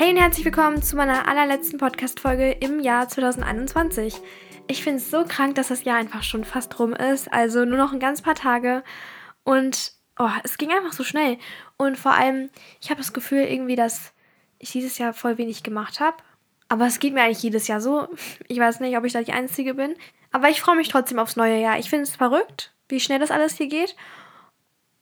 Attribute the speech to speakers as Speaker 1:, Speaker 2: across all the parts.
Speaker 1: Hey und herzlich willkommen zu meiner allerletzten Podcast-Folge im Jahr 2021. Ich finde es so krank, dass das Jahr einfach schon fast rum ist. Also nur noch ein ganz paar Tage. Und oh, es ging einfach so schnell. Und vor allem, ich habe das Gefühl irgendwie, dass ich dieses Jahr voll wenig gemacht habe. Aber es geht mir eigentlich jedes Jahr so. Ich weiß nicht, ob ich da die Einzige bin. Aber ich freue mich trotzdem aufs neue Jahr. Ich finde es verrückt, wie schnell das alles hier geht.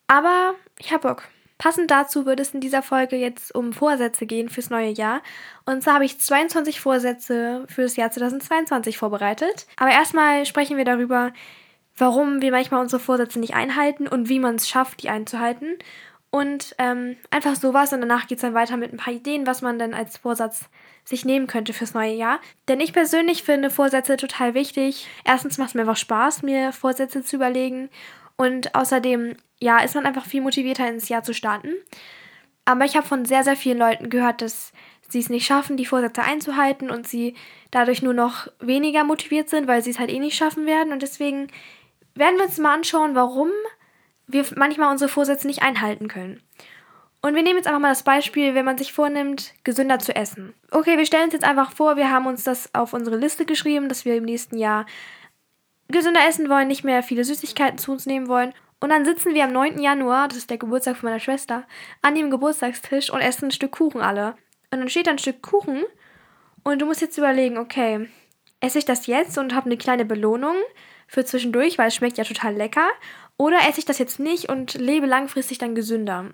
Speaker 1: Aber ich habe Bock. Passend dazu wird es in dieser Folge jetzt um Vorsätze gehen fürs neue Jahr. Und zwar habe ich 22 Vorsätze für das Jahr 2022 vorbereitet. Aber erstmal sprechen wir darüber, warum wir manchmal unsere Vorsätze nicht einhalten und wie man es schafft, die einzuhalten. Und ähm, einfach sowas. Und danach geht es dann weiter mit ein paar Ideen, was man dann als Vorsatz sich nehmen könnte fürs neue Jahr. Denn ich persönlich finde Vorsätze total wichtig. Erstens macht es mir einfach Spaß, mir Vorsätze zu überlegen. Und außerdem ja, ist man einfach viel motivierter ins Jahr zu starten. Aber ich habe von sehr, sehr vielen Leuten gehört, dass sie es nicht schaffen, die Vorsätze einzuhalten und sie dadurch nur noch weniger motiviert sind, weil sie es halt eh nicht schaffen werden. Und deswegen werden wir uns mal anschauen, warum wir manchmal unsere Vorsätze nicht einhalten können. Und wir nehmen jetzt einfach mal das Beispiel, wenn man sich vornimmt, gesünder zu essen. Okay, wir stellen uns jetzt einfach vor, wir haben uns das auf unsere Liste geschrieben, dass wir im nächsten Jahr gesünder essen wollen, nicht mehr viele Süßigkeiten zu uns nehmen wollen. Und dann sitzen wir am 9. Januar, das ist der Geburtstag von meiner Schwester, an dem Geburtstagstisch und essen ein Stück Kuchen alle. Und dann steht da ein Stück Kuchen und du musst jetzt überlegen, okay, esse ich das jetzt und habe eine kleine Belohnung für zwischendurch, weil es schmeckt ja total lecker, oder esse ich das jetzt nicht und lebe langfristig dann gesünder.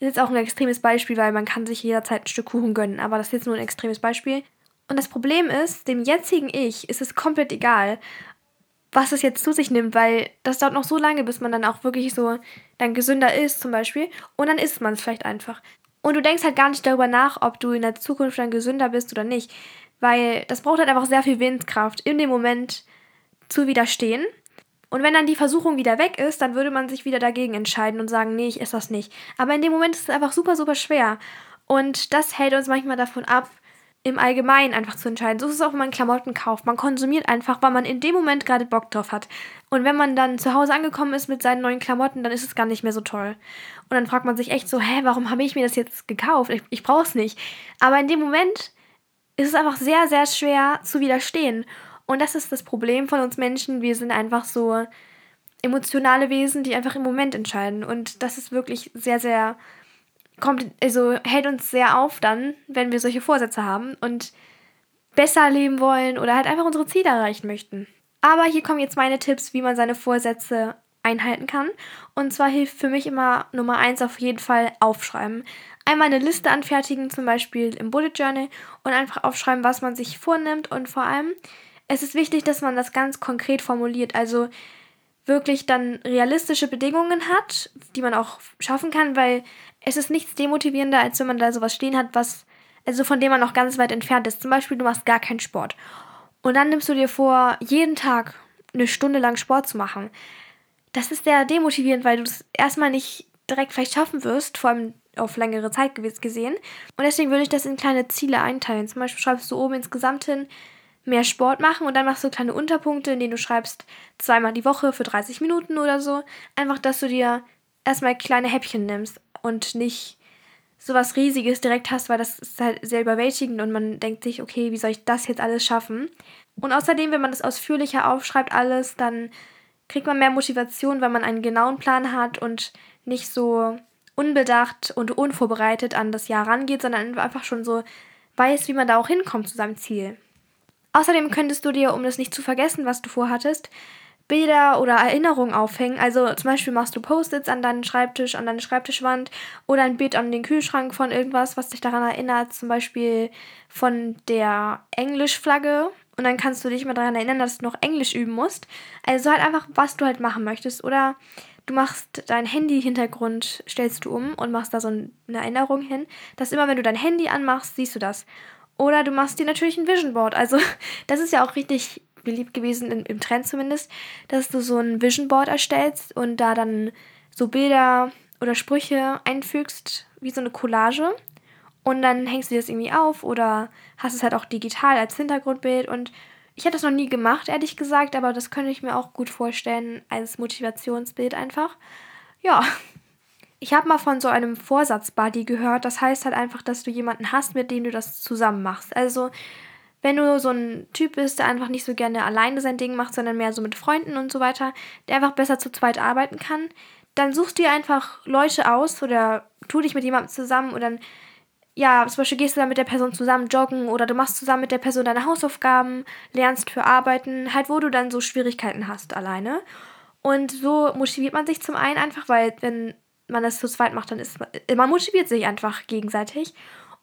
Speaker 1: Ist jetzt auch ein extremes Beispiel, weil man kann sich jederzeit ein Stück Kuchen gönnen, aber das ist jetzt nur ein extremes Beispiel. Und das Problem ist, dem jetzigen Ich ist es komplett egal, was es jetzt zu sich nimmt, weil das dauert noch so lange, bis man dann auch wirklich so dann gesünder ist zum Beispiel und dann isst man es vielleicht einfach. Und du denkst halt gar nicht darüber nach, ob du in der Zukunft dann gesünder bist oder nicht, weil das braucht halt einfach sehr viel Willenskraft, in dem Moment zu widerstehen. Und wenn dann die Versuchung wieder weg ist, dann würde man sich wieder dagegen entscheiden und sagen, nee, ich esse das nicht. Aber in dem Moment ist es einfach super, super schwer. Und das hält uns manchmal davon ab, im Allgemeinen einfach zu entscheiden. So ist es auch, wenn man Klamotten kauft. Man konsumiert einfach, weil man in dem Moment gerade Bock drauf hat. Und wenn man dann zu Hause angekommen ist mit seinen neuen Klamotten, dann ist es gar nicht mehr so toll. Und dann fragt man sich echt so, hä, warum habe ich mir das jetzt gekauft? Ich, ich brauche es nicht. Aber in dem Moment ist es einfach sehr, sehr schwer zu widerstehen. Und das ist das Problem von uns Menschen. Wir sind einfach so emotionale Wesen, die einfach im Moment entscheiden. Und das ist wirklich sehr, sehr kommt, also hält uns sehr auf dann, wenn wir solche Vorsätze haben und besser leben wollen oder halt einfach unsere Ziele erreichen möchten. Aber hier kommen jetzt meine Tipps, wie man seine Vorsätze einhalten kann. Und zwar hilft für mich immer Nummer eins auf jeden Fall aufschreiben. Einmal eine Liste anfertigen, zum Beispiel im Bullet Journal und einfach aufschreiben, was man sich vornimmt. Und vor allem, es ist wichtig, dass man das ganz konkret formuliert. Also wirklich dann realistische Bedingungen hat, die man auch schaffen kann, weil es ist nichts demotivierender, als wenn man da sowas stehen hat, was, also von dem man noch ganz weit entfernt ist. Zum Beispiel, du machst gar keinen Sport. Und dann nimmst du dir vor, jeden Tag eine Stunde lang Sport zu machen. Das ist sehr demotivierend, weil du es erstmal nicht direkt vielleicht schaffen wirst, vor allem auf längere Zeit gesehen. Und deswegen würde ich das in kleine Ziele einteilen. Zum Beispiel schreibst du oben insgesamt hin, mehr Sport machen und dann machst du kleine Unterpunkte, in denen du schreibst zweimal die Woche für 30 Minuten oder so. Einfach, dass du dir erstmal kleine Häppchen nimmst und nicht sowas Riesiges direkt hast, weil das ist halt sehr überwältigend und man denkt sich, okay, wie soll ich das jetzt alles schaffen? Und außerdem, wenn man das ausführlicher aufschreibt, alles, dann kriegt man mehr Motivation, weil man einen genauen Plan hat und nicht so unbedacht und unvorbereitet an das Jahr rangeht, sondern einfach schon so weiß, wie man da auch hinkommt zu seinem Ziel. Außerdem könntest du dir, um das nicht zu vergessen, was du vorhattest, Bilder oder Erinnerungen aufhängen. Also zum Beispiel machst du Post-its an deinen Schreibtisch, an deine Schreibtischwand oder ein Bild an den Kühlschrank von irgendwas, was dich daran erinnert, zum Beispiel von der Englischflagge. Und dann kannst du dich mal daran erinnern, dass du noch Englisch üben musst. Also halt einfach, was du halt machen möchtest. Oder du machst dein Handy-Hintergrund, stellst du um und machst da so eine Erinnerung hin, dass immer, wenn du dein Handy anmachst, siehst du das. Oder du machst dir natürlich ein Vision Board. Also das ist ja auch richtig beliebt gewesen, im, im Trend zumindest, dass du so ein Vision Board erstellst und da dann so Bilder oder Sprüche einfügst, wie so eine Collage. Und dann hängst du das irgendwie auf oder hast es halt auch digital als Hintergrundbild. Und ich hätte das noch nie gemacht, ehrlich gesagt, aber das könnte ich mir auch gut vorstellen als Motivationsbild einfach. Ja, Ich habe mal von so einem Vorsatz-Buddy gehört. Das heißt halt einfach, dass du jemanden hast, mit dem du das zusammen machst. Also, wenn du so ein Typ bist, der einfach nicht so gerne alleine sein Ding macht, sondern mehr so mit Freunden und so weiter, der einfach besser zu zweit arbeiten kann, dann suchst du dir einfach Leute aus oder tu dich mit jemandem zusammen und dann, ja, zum Beispiel gehst du dann mit der Person zusammen joggen oder du machst zusammen mit der Person deine Hausaufgaben, lernst für Arbeiten, halt wo du dann so Schwierigkeiten hast alleine. Und so motiviert man sich zum einen einfach, weil wenn man das zu zweit macht, dann ist man, man motiviert sich einfach gegenseitig.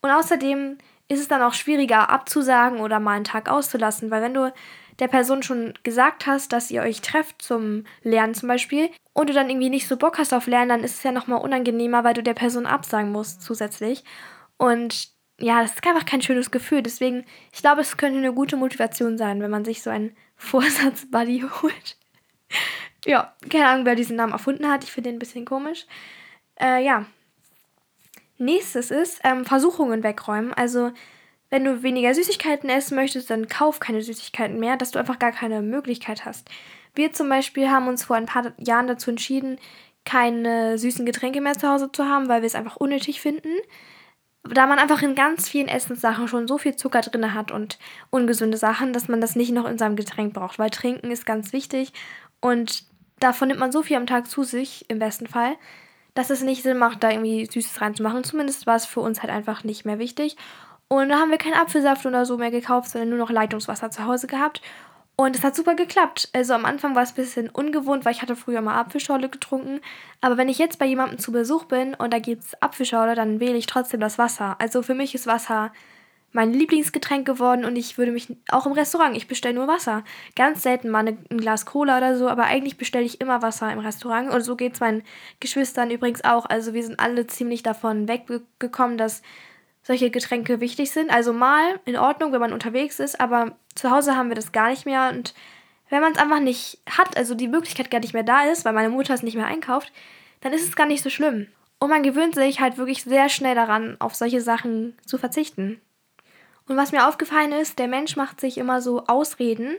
Speaker 1: Und außerdem ist es dann auch schwieriger abzusagen oder mal einen Tag auszulassen, weil wenn du der Person schon gesagt hast, dass ihr euch trefft zum Lernen zum Beispiel und du dann irgendwie nicht so Bock hast auf Lernen, dann ist es ja nochmal unangenehmer, weil du der Person absagen musst zusätzlich. Und ja, das ist einfach kein schönes Gefühl. Deswegen, ich glaube, es könnte eine gute Motivation sein, wenn man sich so einen Vorsatz-Buddy holt. Ja, keine Ahnung, wer diesen Namen erfunden hat. Ich finde den ein bisschen komisch. Äh, ja. Nächstes ist ähm, Versuchungen wegräumen. Also wenn du weniger Süßigkeiten essen möchtest, dann kauf keine Süßigkeiten mehr, dass du einfach gar keine Möglichkeit hast. Wir zum Beispiel haben uns vor ein paar Jahren dazu entschieden, keine süßen Getränke mehr zu Hause zu haben, weil wir es einfach unnötig finden. Da man einfach in ganz vielen Essenssachen schon so viel Zucker drin hat und ungesunde Sachen, dass man das nicht noch in seinem Getränk braucht. Weil Trinken ist ganz wichtig und davon nimmt man so viel am Tag zu sich, im besten Fall, dass es nicht Sinn macht, da irgendwie Süßes reinzumachen. Zumindest war es für uns halt einfach nicht mehr wichtig. Und da haben wir keinen Apfelsaft oder so mehr gekauft, sondern nur noch Leitungswasser zu Hause gehabt. Und es hat super geklappt. Also am Anfang war es ein bisschen ungewohnt, weil ich hatte früher mal Apfelschorle getrunken. Aber wenn ich jetzt bei jemandem zu Besuch bin und da gibt es Apfelschorle, dann wähle ich trotzdem das Wasser. Also für mich ist Wasser mein Lieblingsgetränk geworden und ich würde mich auch im Restaurant, ich bestelle nur Wasser. Ganz selten mal ein Glas Cola oder so, aber eigentlich bestelle ich immer Wasser im Restaurant und so geht es meinen Geschwistern übrigens auch. Also wir sind alle ziemlich davon weggekommen, dass solche Getränke wichtig sind. Also mal in Ordnung, wenn man unterwegs ist, aber zu Hause haben wir das gar nicht mehr und wenn man es einfach nicht hat, also die Möglichkeit gar nicht mehr da ist, weil meine Mutter es nicht mehr einkauft, dann ist es gar nicht so schlimm. Und man gewöhnt sich halt wirklich sehr schnell daran, auf solche Sachen zu verzichten. Und was mir aufgefallen ist, der Mensch macht sich immer so Ausreden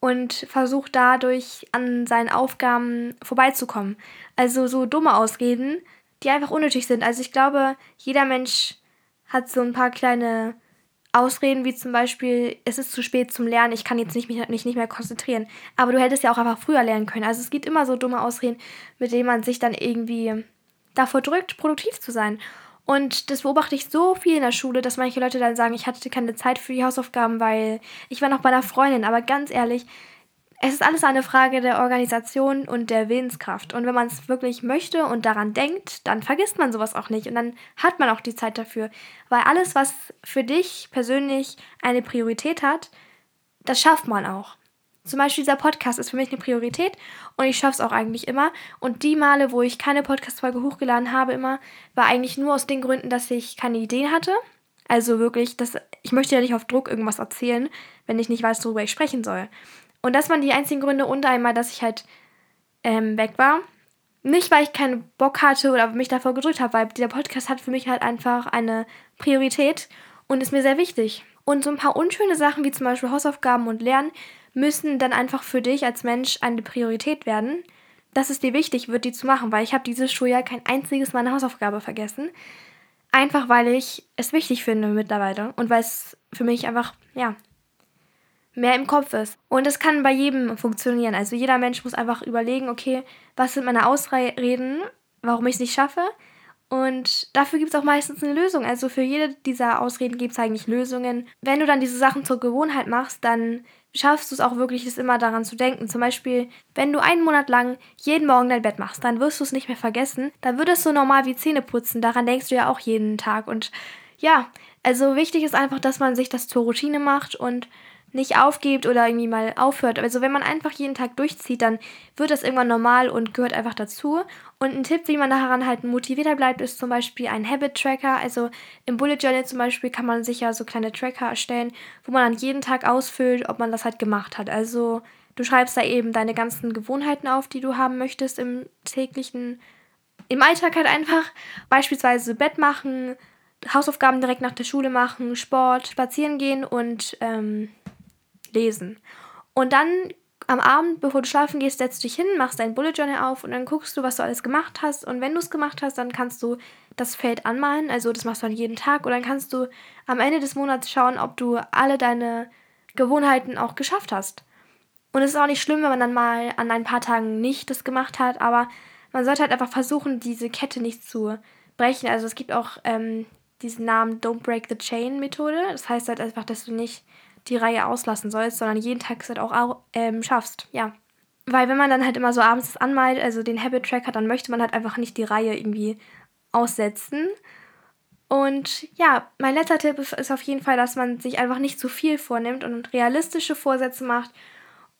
Speaker 1: und versucht dadurch an seinen Aufgaben vorbeizukommen. Also so dumme Ausreden, die einfach unnötig sind. Also ich glaube, jeder Mensch hat so ein paar kleine Ausreden, wie zum Beispiel, es ist zu spät zum Lernen, ich kann jetzt nicht, mich, mich nicht mehr konzentrieren. Aber du hättest ja auch einfach früher lernen können. Also es gibt immer so dumme Ausreden, mit denen man sich dann irgendwie davor drückt, produktiv zu sein. Und das beobachte ich so viel in der Schule, dass manche Leute dann sagen, ich hatte keine Zeit für die Hausaufgaben, weil ich war noch bei einer Freundin. Aber ganz ehrlich, es ist alles eine Frage der Organisation und der Willenskraft. Und wenn man es wirklich möchte und daran denkt, dann vergisst man sowas auch nicht. Und dann hat man auch die Zeit dafür. Weil alles, was für dich persönlich eine Priorität hat, das schafft man auch. Zum Beispiel dieser Podcast ist für mich eine Priorität und ich schaffe es auch eigentlich immer. Und die Male, wo ich keine Podcast-Folge hochgeladen habe, immer, war eigentlich nur aus den Gründen, dass ich keine Ideen hatte. Also wirklich, das, ich möchte ja nicht auf Druck irgendwas erzählen, wenn ich nicht weiß, worüber ich sprechen soll. Und das waren die einzigen Gründe und einmal, dass ich halt ähm, weg war. Nicht, weil ich keinen Bock hatte oder mich davor gedrückt habe, weil dieser Podcast hat für mich halt einfach eine Priorität und ist mir sehr wichtig. Und so ein paar unschöne Sachen wie zum Beispiel Hausaufgaben und Lernen müssen dann einfach für dich als Mensch eine Priorität werden, dass es dir wichtig wird, die zu machen, weil ich habe dieses Schuljahr kein einziges Mal eine Hausaufgabe vergessen. Einfach weil ich es wichtig finde mittlerweile und weil es für mich einfach, ja, mehr im Kopf ist. Und es kann bei jedem funktionieren. Also jeder Mensch muss einfach überlegen, okay, was sind meine Ausreden, warum ich es nicht schaffe. Und dafür gibt es auch meistens eine Lösung. Also für jede dieser Ausreden gibt es eigentlich Lösungen. Wenn du dann diese Sachen zur Gewohnheit machst, dann schaffst du es auch wirklich, es immer daran zu denken. Zum Beispiel, wenn du einen Monat lang jeden Morgen dein Bett machst, dann wirst du es nicht mehr vergessen. Dann wird es so normal wie Zähne putzen. Daran denkst du ja auch jeden Tag. Und ja, also wichtig ist einfach, dass man sich das zur Routine macht und nicht aufgibt oder irgendwie mal aufhört. Also wenn man einfach jeden Tag durchzieht, dann wird das irgendwann normal und gehört einfach dazu. Und ein Tipp, wie man daran halt motivierter bleibt, ist zum Beispiel ein Habit Tracker. Also im Bullet Journal zum Beispiel kann man sich ja so kleine Tracker erstellen, wo man dann jeden Tag ausfüllt, ob man das halt gemacht hat. Also du schreibst da eben deine ganzen Gewohnheiten auf, die du haben möchtest im täglichen, im Alltag halt einfach. Beispielsweise Bett machen, Hausaufgaben direkt nach der Schule machen, Sport, spazieren gehen und ähm, lesen. Und dann am Abend, bevor du schlafen gehst, setzt du dich hin, machst dein Bullet Journal auf und dann guckst du, was du alles gemacht hast. Und wenn du es gemacht hast, dann kannst du das Feld anmalen. Also das machst du dann jeden Tag. Und dann kannst du am Ende des Monats schauen, ob du alle deine Gewohnheiten auch geschafft hast. Und es ist auch nicht schlimm, wenn man dann mal an ein paar Tagen nicht das gemacht hat, aber man sollte halt einfach versuchen, diese Kette nicht zu brechen. Also es gibt auch ähm, diesen Namen Don't Break the Chain Methode. Das heißt halt einfach, dass du nicht die Reihe auslassen sollst, sondern jeden Tag es halt auch ähm, schaffst. Ja. Weil wenn man dann halt immer so abends anmalt, also den Habit Tracker, dann möchte man halt einfach nicht die Reihe irgendwie aussetzen. Und ja, mein letzter Tipp ist auf jeden Fall, dass man sich einfach nicht zu viel vornimmt und realistische Vorsätze macht.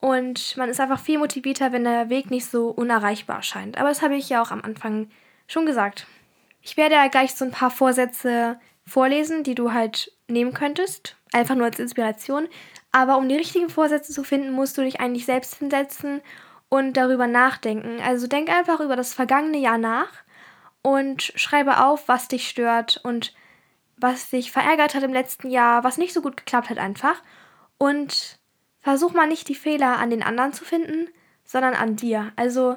Speaker 1: Und man ist einfach viel motivierter, wenn der Weg nicht so unerreichbar scheint. Aber das habe ich ja auch am Anfang schon gesagt. Ich werde ja gleich so ein paar Vorsätze vorlesen, die du halt nehmen könntest einfach nur als Inspiration. Aber um die richtigen Vorsätze zu finden, musst du dich eigentlich selbst hinsetzen und darüber nachdenken. Also denk einfach über das vergangene Jahr nach und schreibe auf, was dich stört und was dich verärgert hat im letzten Jahr, was nicht so gut geklappt hat einfach. Und versuch mal nicht die Fehler an den anderen zu finden, sondern an dir. Also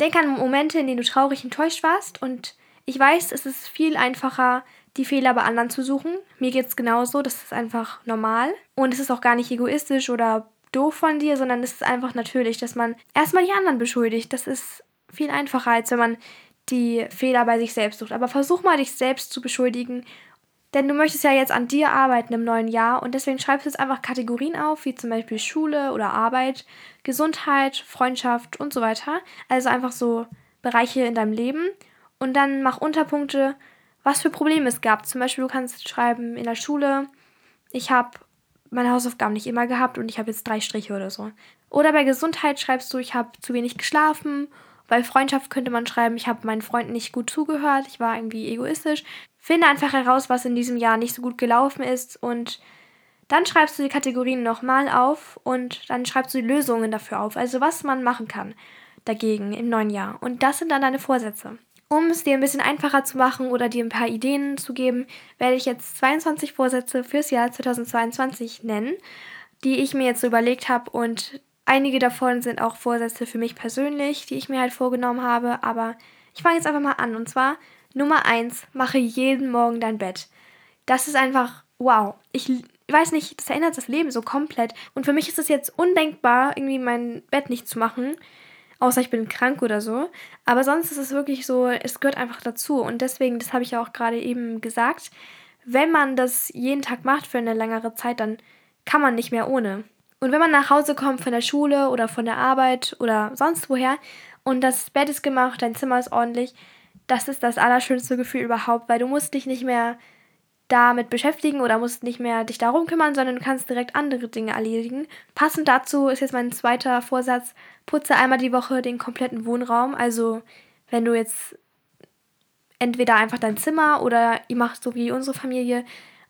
Speaker 1: denk an Momente, in denen du traurig enttäuscht warst und ich weiß, es ist viel einfacher, die Fehler bei anderen zu suchen. Mir geht es genauso, das ist einfach normal. Und es ist auch gar nicht egoistisch oder doof von dir, sondern es ist einfach natürlich, dass man erstmal die anderen beschuldigt. Das ist viel einfacher, als wenn man die Fehler bei sich selbst sucht. Aber versuch mal, dich selbst zu beschuldigen. Denn du möchtest ja jetzt an dir arbeiten im neuen Jahr und deswegen schreibst du jetzt einfach Kategorien auf, wie zum Beispiel Schule oder Arbeit, Gesundheit, Freundschaft und so weiter. Also einfach so Bereiche in deinem Leben. Und dann mach Unterpunkte, was für Probleme es gab. Zum Beispiel, du kannst schreiben in der Schule, ich habe meine Hausaufgaben nicht immer gehabt und ich habe jetzt drei Striche oder so. Oder bei Gesundheit schreibst du, ich habe zu wenig geschlafen. Bei Freundschaft könnte man schreiben, ich habe meinen Freunden nicht gut zugehört, ich war irgendwie egoistisch. Finde einfach heraus, was in diesem Jahr nicht so gut gelaufen ist und dann schreibst du die Kategorien nochmal auf und dann schreibst du die Lösungen dafür auf. Also was man machen kann dagegen im neuen Jahr. Und das sind dann deine Vorsätze. Um es dir ein bisschen einfacher zu machen oder dir ein paar Ideen zu geben, werde ich jetzt 22 Vorsätze fürs Jahr 2022 nennen, die ich mir jetzt so überlegt habe und einige davon sind auch Vorsätze für mich persönlich, die ich mir halt vorgenommen habe, aber ich fange jetzt einfach mal an und zwar Nummer 1, mache jeden Morgen dein Bett. Das ist einfach wow. Ich weiß nicht, das erinnert das Leben so komplett und für mich ist es jetzt undenkbar, irgendwie mein Bett nicht zu machen. Außer ich bin krank oder so. Aber sonst ist es wirklich so, es gehört einfach dazu. Und deswegen, das habe ich ja auch gerade eben gesagt, wenn man das jeden Tag macht für eine längere Zeit, dann kann man nicht mehr ohne. Und wenn man nach Hause kommt von der Schule oder von der Arbeit oder sonst woher und das Bett ist gemacht, dein Zimmer ist ordentlich, das ist das allerschönste Gefühl überhaupt, weil du musst dich nicht mehr damit beschäftigen oder musst nicht mehr dich darum kümmern, sondern du kannst direkt andere Dinge erledigen. Passend dazu ist jetzt mein zweiter Vorsatz, putze einmal die Woche den kompletten Wohnraum. Also wenn du jetzt entweder einfach dein Zimmer oder ihr macht so wie unsere Familie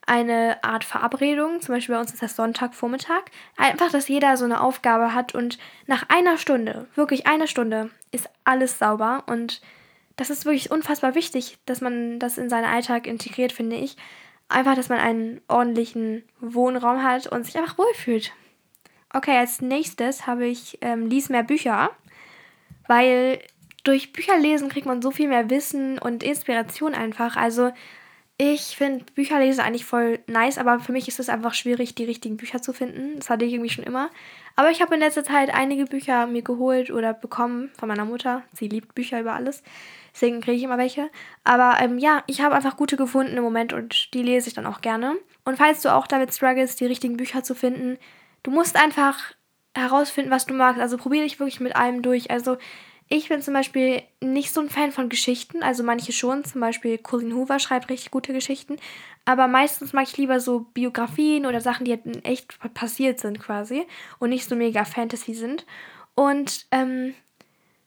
Speaker 1: eine Art Verabredung, zum Beispiel bei uns ist das Sonntagvormittag, einfach, dass jeder so eine Aufgabe hat und nach einer Stunde, wirklich einer Stunde, ist alles sauber und das ist wirklich unfassbar wichtig, dass man das in seinen Alltag integriert, finde ich. Einfach, dass man einen ordentlichen Wohnraum hat und sich einfach wohlfühlt. Okay, als nächstes habe ich ähm, lies mehr Bücher, weil durch Bücherlesen kriegt man so viel mehr Wissen und Inspiration einfach. Also ich finde Bücherlesen eigentlich voll nice, aber für mich ist es einfach schwierig, die richtigen Bücher zu finden. Das hatte ich irgendwie schon immer. Aber ich habe in letzter Zeit einige Bücher mir geholt oder bekommen von meiner Mutter. Sie liebt Bücher über alles. Deswegen kriege ich immer welche. Aber ähm, ja, ich habe einfach gute gefunden im Moment und die lese ich dann auch gerne. Und falls du auch damit struggles, die richtigen Bücher zu finden, du musst einfach herausfinden, was du magst. Also probiere dich wirklich mit allem durch. Also ich bin zum Beispiel nicht so ein Fan von Geschichten, also manche schon, zum Beispiel Colin Hoover schreibt richtig gute Geschichten, aber meistens mag ich lieber so Biografien oder Sachen, die halt echt passiert sind quasi und nicht so mega Fantasy sind. Und ähm,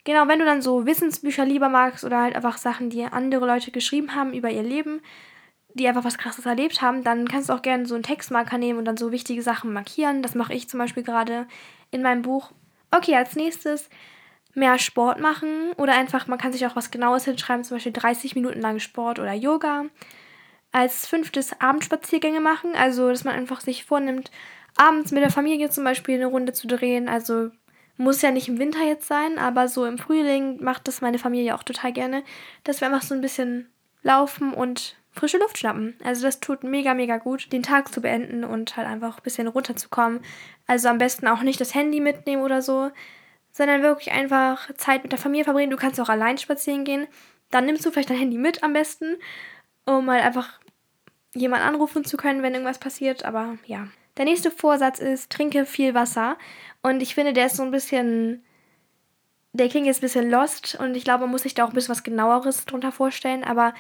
Speaker 1: genau, wenn du dann so Wissensbücher lieber magst oder halt einfach Sachen, die andere Leute geschrieben haben über ihr Leben, die einfach was Krasses erlebt haben, dann kannst du auch gerne so einen Textmarker nehmen und dann so wichtige Sachen markieren. Das mache ich zum Beispiel gerade in meinem Buch. Okay, als nächstes mehr Sport machen oder einfach, man kann sich auch was Genaues hinschreiben, zum Beispiel 30 Minuten lang Sport oder Yoga. Als fünftes Abendspaziergänge machen, also dass man einfach sich vornimmt, abends mit der Familie zum Beispiel eine Runde zu drehen, also Muss ja nicht im Winter jetzt sein, aber so im Frühling macht das meine Familie auch total gerne, dass wir einfach so ein bisschen laufen und frische Luft schnappen. Also das tut mega, mega gut, den Tag zu beenden und halt einfach ein bisschen runterzukommen. Also am besten auch nicht das Handy mitnehmen oder so, sondern wirklich einfach Zeit mit der Familie verbringen. Du kannst auch allein spazieren gehen. Dann nimmst du vielleicht dein Handy mit am besten, um halt einfach jemand anrufen zu können, wenn irgendwas passiert. Aber ja. Der nächste Vorsatz ist, trinke viel Wasser. Und ich finde, der ist so ein bisschen. Der klingt jetzt ein bisschen lost und ich glaube, man muss sich da auch ein bisschen was genaueres drunter vorstellen. Aber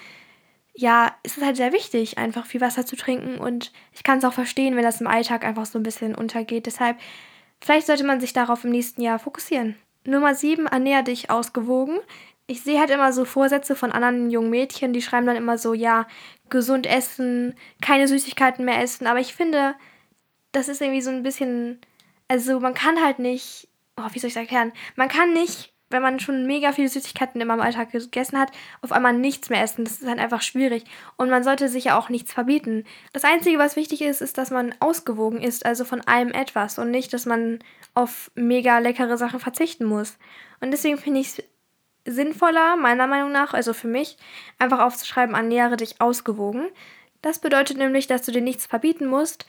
Speaker 1: ja, es ist halt sehr wichtig, einfach viel Wasser zu trinken. Und ich kann es auch verstehen, wenn das im Alltag einfach so ein bisschen untergeht. Deshalb, vielleicht sollte man sich darauf im nächsten Jahr fokussieren. Nummer 7, ernähr dich ausgewogen ich sehe halt immer so Vorsätze von anderen jungen Mädchen, die schreiben dann immer so, ja, gesund essen, keine Süßigkeiten mehr essen. Aber ich finde, das ist irgendwie so ein bisschen, also man kann halt nicht, oh, wie soll ich es erklären? Man kann nicht, wenn man schon mega viele Süßigkeiten immer im Alltag gegessen hat, auf einmal nichts mehr essen. Das ist halt einfach schwierig. Und man sollte sich ja auch nichts verbieten. Das Einzige, was wichtig ist, ist, dass man ausgewogen ist, also von allem etwas und nicht, dass man auf mega leckere Sachen verzichten muss. Und deswegen finde ich es sinnvoller, meiner Meinung nach, also für mich, einfach aufzuschreiben, ernähre dich ausgewogen. Das bedeutet nämlich, dass du dir nichts verbieten musst,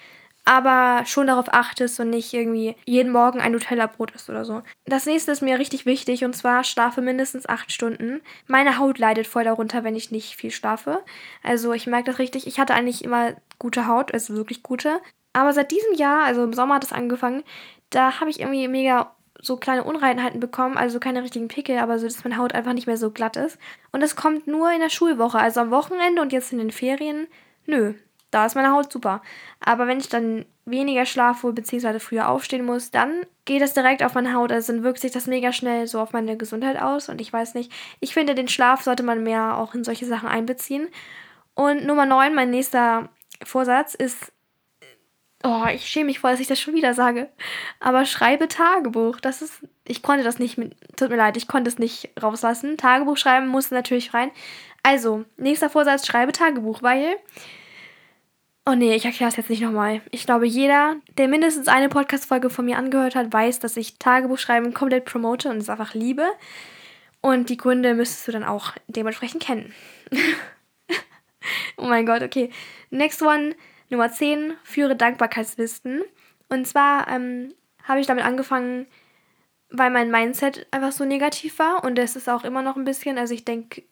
Speaker 1: aber schon darauf achtest und nicht irgendwie jeden Morgen ein Nutella-Brot isst oder so. Das nächste ist mir richtig wichtig und zwar schlafe mindestens acht Stunden. Meine Haut leidet voll darunter, wenn ich nicht viel schlafe. Also ich merke das richtig. Ich hatte eigentlich immer gute Haut, also wirklich gute. Aber seit diesem Jahr, also im Sommer hat es angefangen, da habe ich irgendwie mega so kleine Unreinheiten bekommen, also keine richtigen Pickel, aber so, dass meine Haut einfach nicht mehr so glatt ist. Und das kommt nur in der Schulwoche, also am Wochenende und jetzt in den Ferien. Nö, da ist meine Haut super. Aber wenn ich dann weniger schlafe bzw. früher aufstehen muss, dann geht das direkt auf meine Haut. Also dann wirkt sich das mega schnell so auf meine Gesundheit aus. Und ich weiß nicht, ich finde, den Schlaf sollte man mehr auch in solche Sachen einbeziehen. Und Nummer 9, mein nächster Vorsatz ist Oh, ich schäme mich vor, dass ich das schon wieder sage. Aber schreibe Tagebuch. Das ist. Ich konnte das nicht mit. Tut mir leid, ich konnte es nicht rauslassen. Tagebuch schreiben musste natürlich rein. Also, nächster Vorsatz, schreibe Tagebuch, weil. Oh nee, ich erkläre es jetzt nicht nochmal. Ich glaube, jeder, der mindestens eine Podcast-Folge von mir angehört hat, weiß, dass ich Tagebuchschreiben komplett promote und es einfach liebe. Und die Gründe müsstest du dann auch dementsprechend kennen. oh mein Gott, okay. Next one Nummer 10, führe Dankbarkeitslisten. Und zwar ähm, habe ich damit angefangen, weil mein Mindset einfach so negativ war und es ist auch immer noch ein bisschen. Also ich denke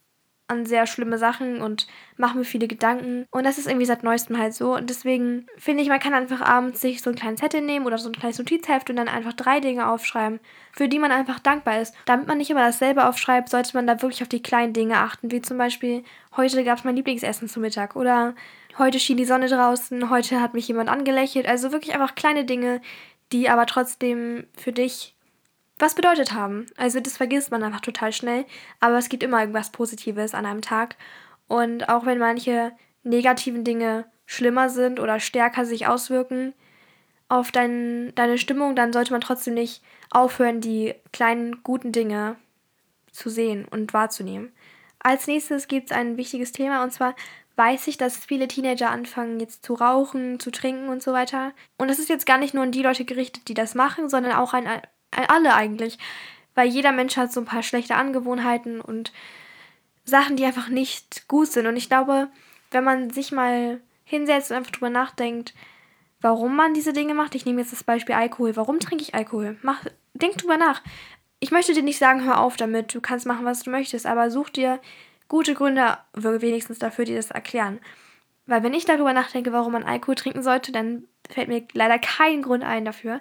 Speaker 1: an sehr schlimme Sachen und mache mir viele Gedanken. Und das ist irgendwie seit neuestem halt so. Und deswegen finde ich, man kann einfach abends sich so einen kleinen Zettel nehmen oder so ein kleines Notizheft und dann einfach drei Dinge aufschreiben, für die man einfach dankbar ist. Damit man nicht immer dasselbe aufschreibt, sollte man da wirklich auf die kleinen Dinge achten, wie zum Beispiel, heute gab es mein Lieblingsessen zum Mittag oder heute schien die Sonne draußen, heute hat mich jemand angelächelt. Also wirklich einfach kleine Dinge, die aber trotzdem für dich was bedeutet haben. Also das vergisst man einfach total schnell, aber es gibt immer irgendwas Positives an einem Tag. Und auch wenn manche negativen Dinge schlimmer sind oder stärker sich auswirken auf dein, deine Stimmung, dann sollte man trotzdem nicht aufhören, die kleinen guten Dinge zu sehen und wahrzunehmen. Als nächstes gibt es ein wichtiges Thema und zwar weiß ich, dass viele Teenager anfangen jetzt zu rauchen, zu trinken und so weiter. Und das ist jetzt gar nicht nur an die Leute gerichtet, die das machen, sondern auch an, an alle eigentlich. Weil jeder Mensch hat so ein paar schlechte Angewohnheiten und Sachen, die einfach nicht gut sind. Und ich glaube, wenn man sich mal hinsetzt und einfach drüber nachdenkt, warum man diese Dinge macht. Ich nehme jetzt das Beispiel Alkohol. Warum trinke ich Alkohol? Mach, denk drüber nach. Ich möchte dir nicht sagen, hör auf damit, du kannst machen, was du möchtest, aber such dir gute Gründe wenigstens dafür, die das erklären. Weil wenn ich darüber nachdenke, warum man Alkohol trinken sollte, dann fällt mir leider kein Grund ein dafür.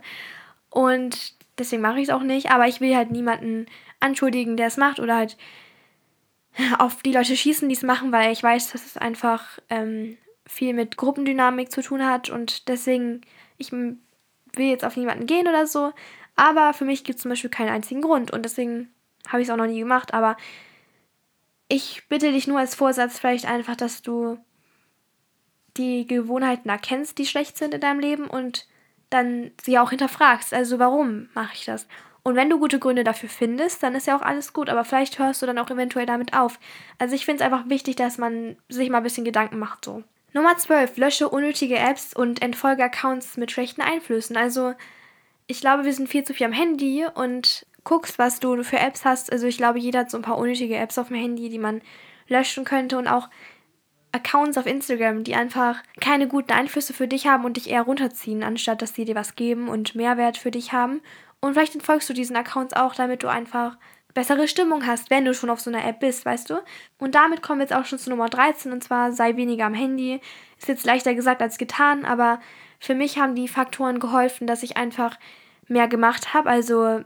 Speaker 1: Und deswegen mache ich es auch nicht. Aber ich will halt niemanden anschuldigen, der es macht oder halt auf die Leute schießen, die es machen, weil ich weiß, dass es einfach ähm, viel mit Gruppendynamik zu tun hat und deswegen, ich will jetzt auf niemanden gehen oder so, aber für mich gibt es zum Beispiel keinen einzigen Grund und deswegen habe ich es auch noch nie gemacht, aber ich bitte dich nur als Vorsatz vielleicht einfach, dass du die Gewohnheiten erkennst, die schlecht sind in deinem Leben und dann sie auch hinterfragst. Also warum mache ich das? Und wenn du gute Gründe dafür findest, dann ist ja auch alles gut, aber vielleicht hörst du dann auch eventuell damit auf. Also ich finde es einfach wichtig, dass man sich mal ein bisschen Gedanken macht so. Nummer 12. Lösche unnötige Apps und entfolge Accounts mit schlechten Einflüssen. Also ich glaube, wir sind viel zu viel am Handy und guckst, was du für Apps hast. Also ich glaube, jeder hat so ein paar unnötige Apps auf dem Handy, die man löschen könnte und auch Accounts auf Instagram, die einfach keine guten Einflüsse für dich haben und dich eher runterziehen, anstatt dass sie dir was geben und Mehrwert für dich haben. Und vielleicht entfolgst du diesen Accounts auch, damit du einfach bessere Stimmung hast, wenn du schon auf so einer App bist, weißt du? Und damit kommen wir jetzt auch schon zu Nummer 13 und zwar sei weniger am Handy. Ist jetzt leichter gesagt als getan, aber für mich haben die Faktoren geholfen, dass ich einfach mehr gemacht habe, also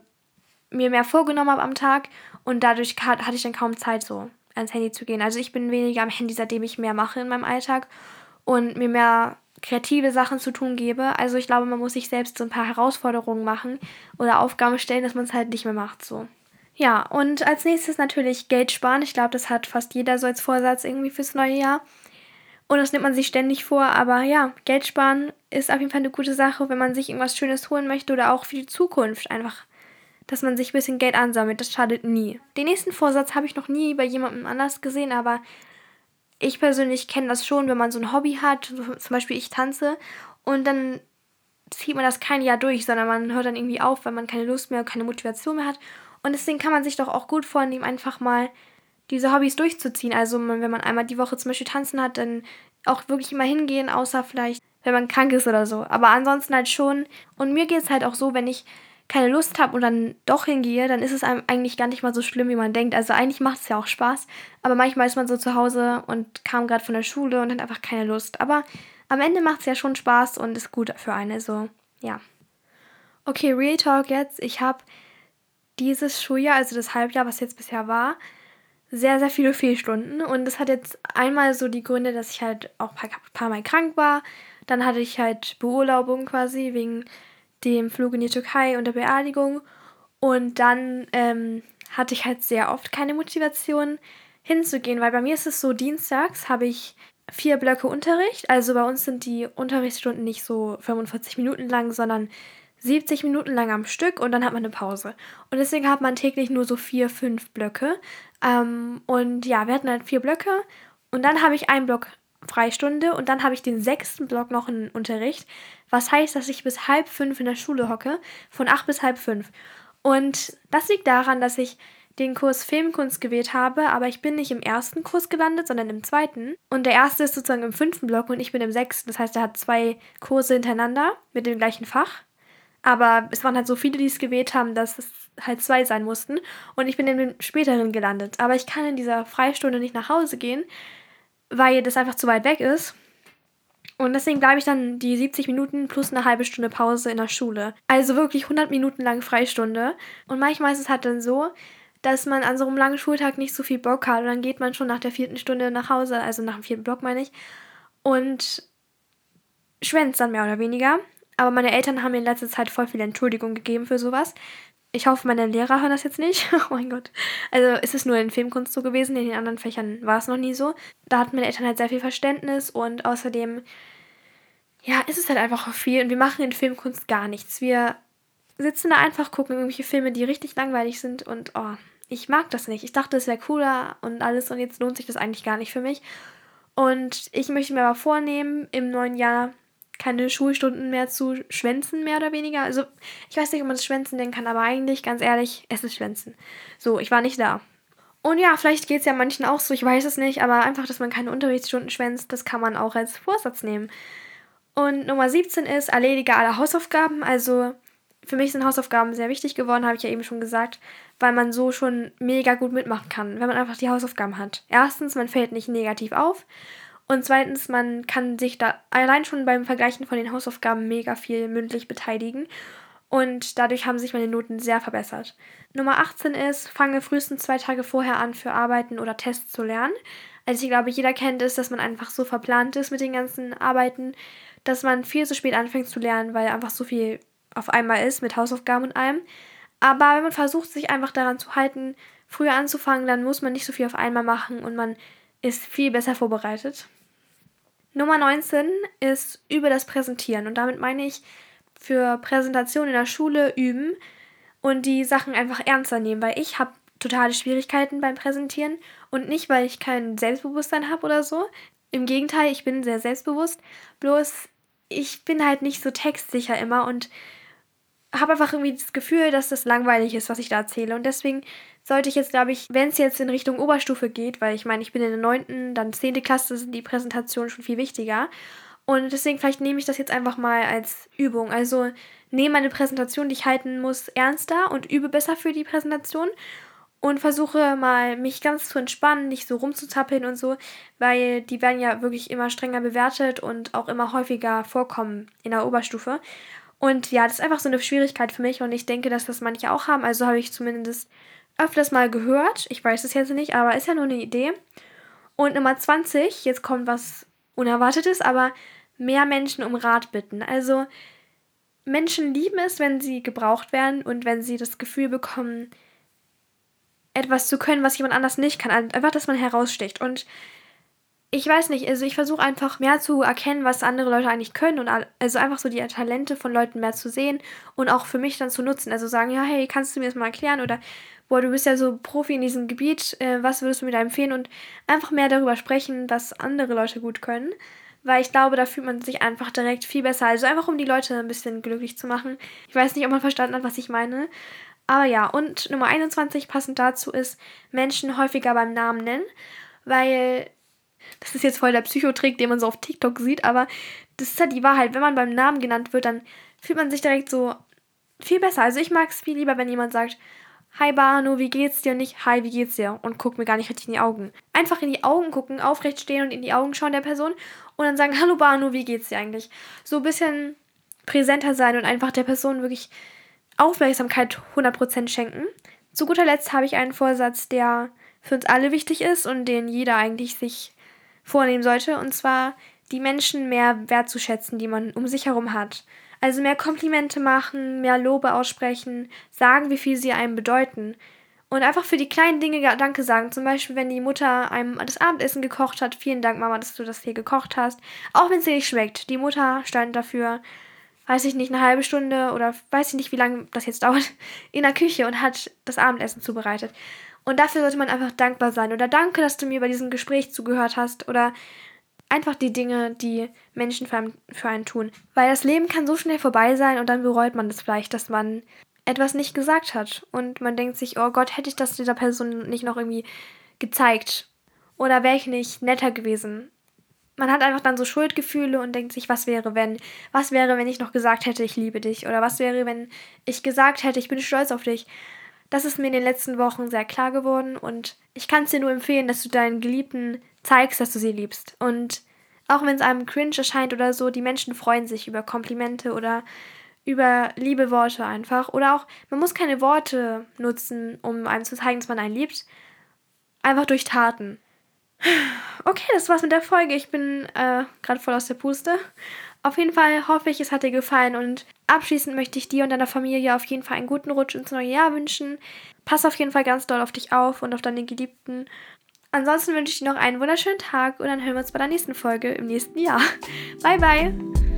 Speaker 1: mir mehr vorgenommen habe am Tag und dadurch hatte ich dann kaum Zeit so ans Handy zu gehen. Also ich bin weniger am Handy, seitdem ich mehr mache in meinem Alltag und mir mehr kreative Sachen zu tun gebe. Also ich glaube, man muss sich selbst so ein paar Herausforderungen machen oder Aufgaben stellen, dass man es halt nicht mehr macht so. Ja, und als nächstes natürlich Geld sparen. Ich glaube, das hat fast jeder so als Vorsatz irgendwie fürs neue Jahr. Und das nimmt man sich ständig vor, aber ja, Geld sparen ist auf jeden Fall eine gute Sache, wenn man sich irgendwas Schönes holen möchte oder auch für die Zukunft einfach dass man sich ein bisschen Geld ansammelt. Das schadet nie. Den nächsten Vorsatz habe ich noch nie bei jemandem anders gesehen, aber ich persönlich kenne das schon, wenn man so ein Hobby hat, zum Beispiel ich tanze, und dann zieht man das kein Jahr durch, sondern man hört dann irgendwie auf, weil man keine Lust mehr keine Motivation mehr hat. Und deswegen kann man sich doch auch gut vornehmen, einfach mal diese Hobbys durchzuziehen. Also wenn man einmal die Woche zum Beispiel tanzen hat, dann auch wirklich immer hingehen, außer vielleicht, wenn man krank ist oder so. Aber ansonsten halt schon. Und mir geht es halt auch so, wenn ich keine Lust habe und dann doch hingehe, dann ist es einem eigentlich gar nicht mal so schlimm, wie man denkt. Also eigentlich macht es ja auch Spaß, aber manchmal ist man so zu Hause und kam gerade von der Schule und hat einfach keine Lust. Aber am Ende macht es ja schon Spaß und ist gut für eine, so, ja. Okay, Real Talk jetzt. Ich habe dieses Schuljahr, also das Halbjahr, was jetzt bisher war, sehr, sehr viele Fehlstunden. Und das hat jetzt einmal so die Gründe, dass ich halt auch ein paar Mal krank war. Dann hatte ich halt Beurlaubung quasi wegen dem Flug in die Türkei und der Beerdigung. Und dann ähm, hatte ich halt sehr oft keine Motivation hinzugehen, weil bei mir ist es so, dienstags habe ich vier Blöcke Unterricht. Also bei uns sind die Unterrichtsstunden nicht so 45 Minuten lang, sondern 70 Minuten lang am Stück und dann hat man eine Pause. Und deswegen hat man täglich nur so vier, fünf Blöcke. Ähm, und ja, wir hatten halt vier Blöcke und dann habe ich einen Block Freistunde und dann habe ich den sechsten Block noch in Unterricht. Was heißt, dass ich bis halb fünf in der Schule hocke, von acht bis halb fünf. Und das liegt daran, dass ich den Kurs Filmkunst gewählt habe, aber ich bin nicht im ersten Kurs gelandet, sondern im zweiten. Und der erste ist sozusagen im fünften Block und ich bin im sechsten. Das heißt, er hat zwei Kurse hintereinander mit dem gleichen Fach. Aber es waren halt so viele, die es gewählt haben, dass es halt zwei sein mussten. Und ich bin in dem späteren gelandet. Aber ich kann in dieser Freistunde nicht nach Hause gehen, weil das einfach zu weit weg ist. Und deswegen bleibe ich dann die 70 Minuten plus eine halbe Stunde Pause in der Schule. Also wirklich 100 Minuten lang Freistunde. Und manchmal ist es halt dann so, dass man an so einem langen Schultag nicht so viel Bock hat. Und dann geht man schon nach der vierten Stunde nach Hause, also nach dem vierten Block meine ich, und schwänzt dann mehr oder weniger. Aber meine Eltern haben mir in letzter Zeit voll viel Entschuldigung gegeben für sowas. Ich hoffe, meine Lehrer hören das jetzt nicht. oh mein Gott. Also ist es nur in Filmkunst so gewesen, in den anderen Fächern war es noch nie so. Da hatten meine Eltern halt sehr viel Verständnis und außerdem, ja, ist es halt einfach viel und wir machen in Filmkunst gar nichts. Wir sitzen da einfach, gucken irgendwelche Filme, die richtig langweilig sind und oh, ich mag das nicht. Ich dachte, es wäre cooler und alles und jetzt lohnt sich das eigentlich gar nicht für mich. Und ich möchte mir aber vornehmen, im neuen Jahr keine Schulstunden mehr zu schwänzen, mehr oder weniger. Also, ich weiß nicht, ob man das Schwänzen nennen kann, aber eigentlich, ganz ehrlich, es ist Schwänzen. So, ich war nicht da. Und ja, vielleicht geht es ja manchen auch so, ich weiß es nicht, aber einfach, dass man keine Unterrichtsstunden schwänzt, das kann man auch als Vorsatz nehmen. Und Nummer 17 ist, erledige alle Hausaufgaben. Also, für mich sind Hausaufgaben sehr wichtig geworden, habe ich ja eben schon gesagt, weil man so schon mega gut mitmachen kann, wenn man einfach die Hausaufgaben hat. Erstens, man fällt nicht negativ auf. Und zweitens, man kann sich da allein schon beim Vergleichen von den Hausaufgaben mega viel mündlich beteiligen. Und dadurch haben sich meine Noten sehr verbessert. Nummer 18 ist, fange frühestens zwei Tage vorher an, für Arbeiten oder Tests zu lernen. Also ich glaube, jeder kennt es, dass man einfach so verplant ist mit den ganzen Arbeiten, dass man viel zu spät anfängt zu lernen, weil einfach so viel auf einmal ist mit Hausaufgaben und allem. Aber wenn man versucht, sich einfach daran zu halten, früher anzufangen, dann muss man nicht so viel auf einmal machen und man ist viel besser vorbereitet. Nummer 19 ist über das Präsentieren. Und damit meine ich für Präsentationen in der Schule üben und die Sachen einfach ernster nehmen, weil ich habe totale Schwierigkeiten beim Präsentieren und nicht, weil ich kein Selbstbewusstsein habe oder so. Im Gegenteil, ich bin sehr selbstbewusst. Bloß ich bin halt nicht so textsicher immer und habe einfach irgendwie das Gefühl, dass das langweilig ist, was ich da erzähle. Und deswegen sollte ich jetzt, glaube ich, wenn es jetzt in Richtung Oberstufe geht, weil ich meine, ich bin in der 9., dann 10. Klasse, sind die Präsentationen schon viel wichtiger. Und deswegen vielleicht nehme ich das jetzt einfach mal als Übung. Also nehme meine Präsentation, die ich halten muss, ernster und übe besser für die Präsentation und versuche mal mich ganz zu entspannen, nicht so rumzuzappeln und so, weil die werden ja wirklich immer strenger bewertet und auch immer häufiger vorkommen in der Oberstufe. Und ja, das ist einfach so eine Schwierigkeit für mich und ich denke, dass das manche auch haben. Also habe ich zumindest öfters mal gehört. Ich weiß es jetzt nicht, aber ist ja nur eine Idee. Und Nummer 20, jetzt kommt was Unerwartetes, aber mehr Menschen um Rat bitten. Also Menschen lieben es, wenn sie gebraucht werden und wenn sie das Gefühl bekommen, etwas zu können, was jemand anders nicht kann. Einfach, dass man heraussticht. Und ich weiß nicht, also ich versuche einfach mehr zu erkennen, was andere Leute eigentlich können und also einfach so die Talente von Leuten mehr zu sehen und auch für mich dann zu nutzen. Also sagen, ja, hey, kannst du mir das mal erklären oder boah, du bist ja so Profi in diesem Gebiet, äh, was würdest du mir da empfehlen und einfach mehr darüber sprechen, was andere Leute gut können. Weil ich glaube, da fühlt man sich einfach direkt viel besser. Also einfach, um die Leute ein bisschen glücklich zu machen. Ich weiß nicht, ob man verstanden hat, was ich meine. Aber ja, und Nummer 21 passend dazu ist, Menschen häufiger beim Namen nennen. Weil das ist jetzt voll der Psychotrick, den man so auf TikTok sieht, aber das ist halt die Wahrheit. Wenn man beim Namen genannt wird, dann fühlt man sich direkt so viel besser. Also ich mag es viel lieber, wenn jemand sagt, Hi Bano, wie geht's dir? Und nicht Hi, wie geht's dir? Und guck mir gar nicht richtig in die Augen. Einfach in die Augen gucken, aufrecht stehen und in die Augen schauen der Person und dann sagen, Hallo Bano, wie geht's dir eigentlich? So ein bisschen präsenter sein und einfach der Person wirklich Aufmerksamkeit 100% schenken. Zu guter Letzt habe ich einen Vorsatz, der für uns alle wichtig ist und den jeder eigentlich sich vornehmen sollte, und zwar die Menschen mehr wertzuschätzen, die man um sich herum hat. Also mehr Komplimente machen, mehr Lobe aussprechen, sagen, wie viel sie einem bedeuten. Und einfach für die kleinen Dinge Danke sagen. Zum Beispiel, wenn die Mutter einem das Abendessen gekocht hat. Vielen Dank, Mama, dass du das hier gekocht hast. Auch wenn es dir nicht schmeckt. Die Mutter stand dafür, weiß ich nicht, eine halbe Stunde oder weiß ich nicht, wie lange das jetzt dauert, in der Küche und hat das Abendessen zubereitet. Und dafür sollte man einfach dankbar sein. Oder danke, dass du mir bei diesem Gespräch zugehört hast. Oder einfach die Dinge, die Menschen für einen, für einen tun. Weil das Leben kann so schnell vorbei sein und dann bereut man das vielleicht, dass man etwas nicht gesagt hat. Und man denkt sich, oh Gott, hätte ich das dieser Person nicht noch irgendwie gezeigt. Oder wäre ich nicht netter gewesen. Man hat einfach dann so Schuldgefühle und denkt sich, was wäre, wenn? Was wäre, wenn ich noch gesagt hätte, ich liebe dich? Oder was wäre, wenn ich gesagt hätte, ich bin stolz auf dich? Das ist mir in den letzten Wochen sehr klar geworden und ich kann es dir nur empfehlen, dass du deinen Geliebten zeigst, dass du sie liebst. Und auch wenn es einem cringe erscheint oder so, die Menschen freuen sich über Komplimente oder über liebe Worte einfach. Oder auch, man muss keine Worte nutzen, um einem zu zeigen, dass man einen liebt. Einfach durch Taten. Okay, das war's mit der Folge. Ich bin äh, gerade voll aus der Puste. Auf jeden Fall hoffe ich, es hat dir gefallen und abschließend möchte ich dir und deiner Familie auf jeden Fall einen guten Rutsch ins neue Jahr wünschen. Pass auf jeden Fall ganz doll auf dich auf und auf deine Geliebten. Ansonsten wünsche ich dir noch einen wunderschönen Tag und dann hören wir uns bei der nächsten Folge im nächsten Jahr. Bye, bye!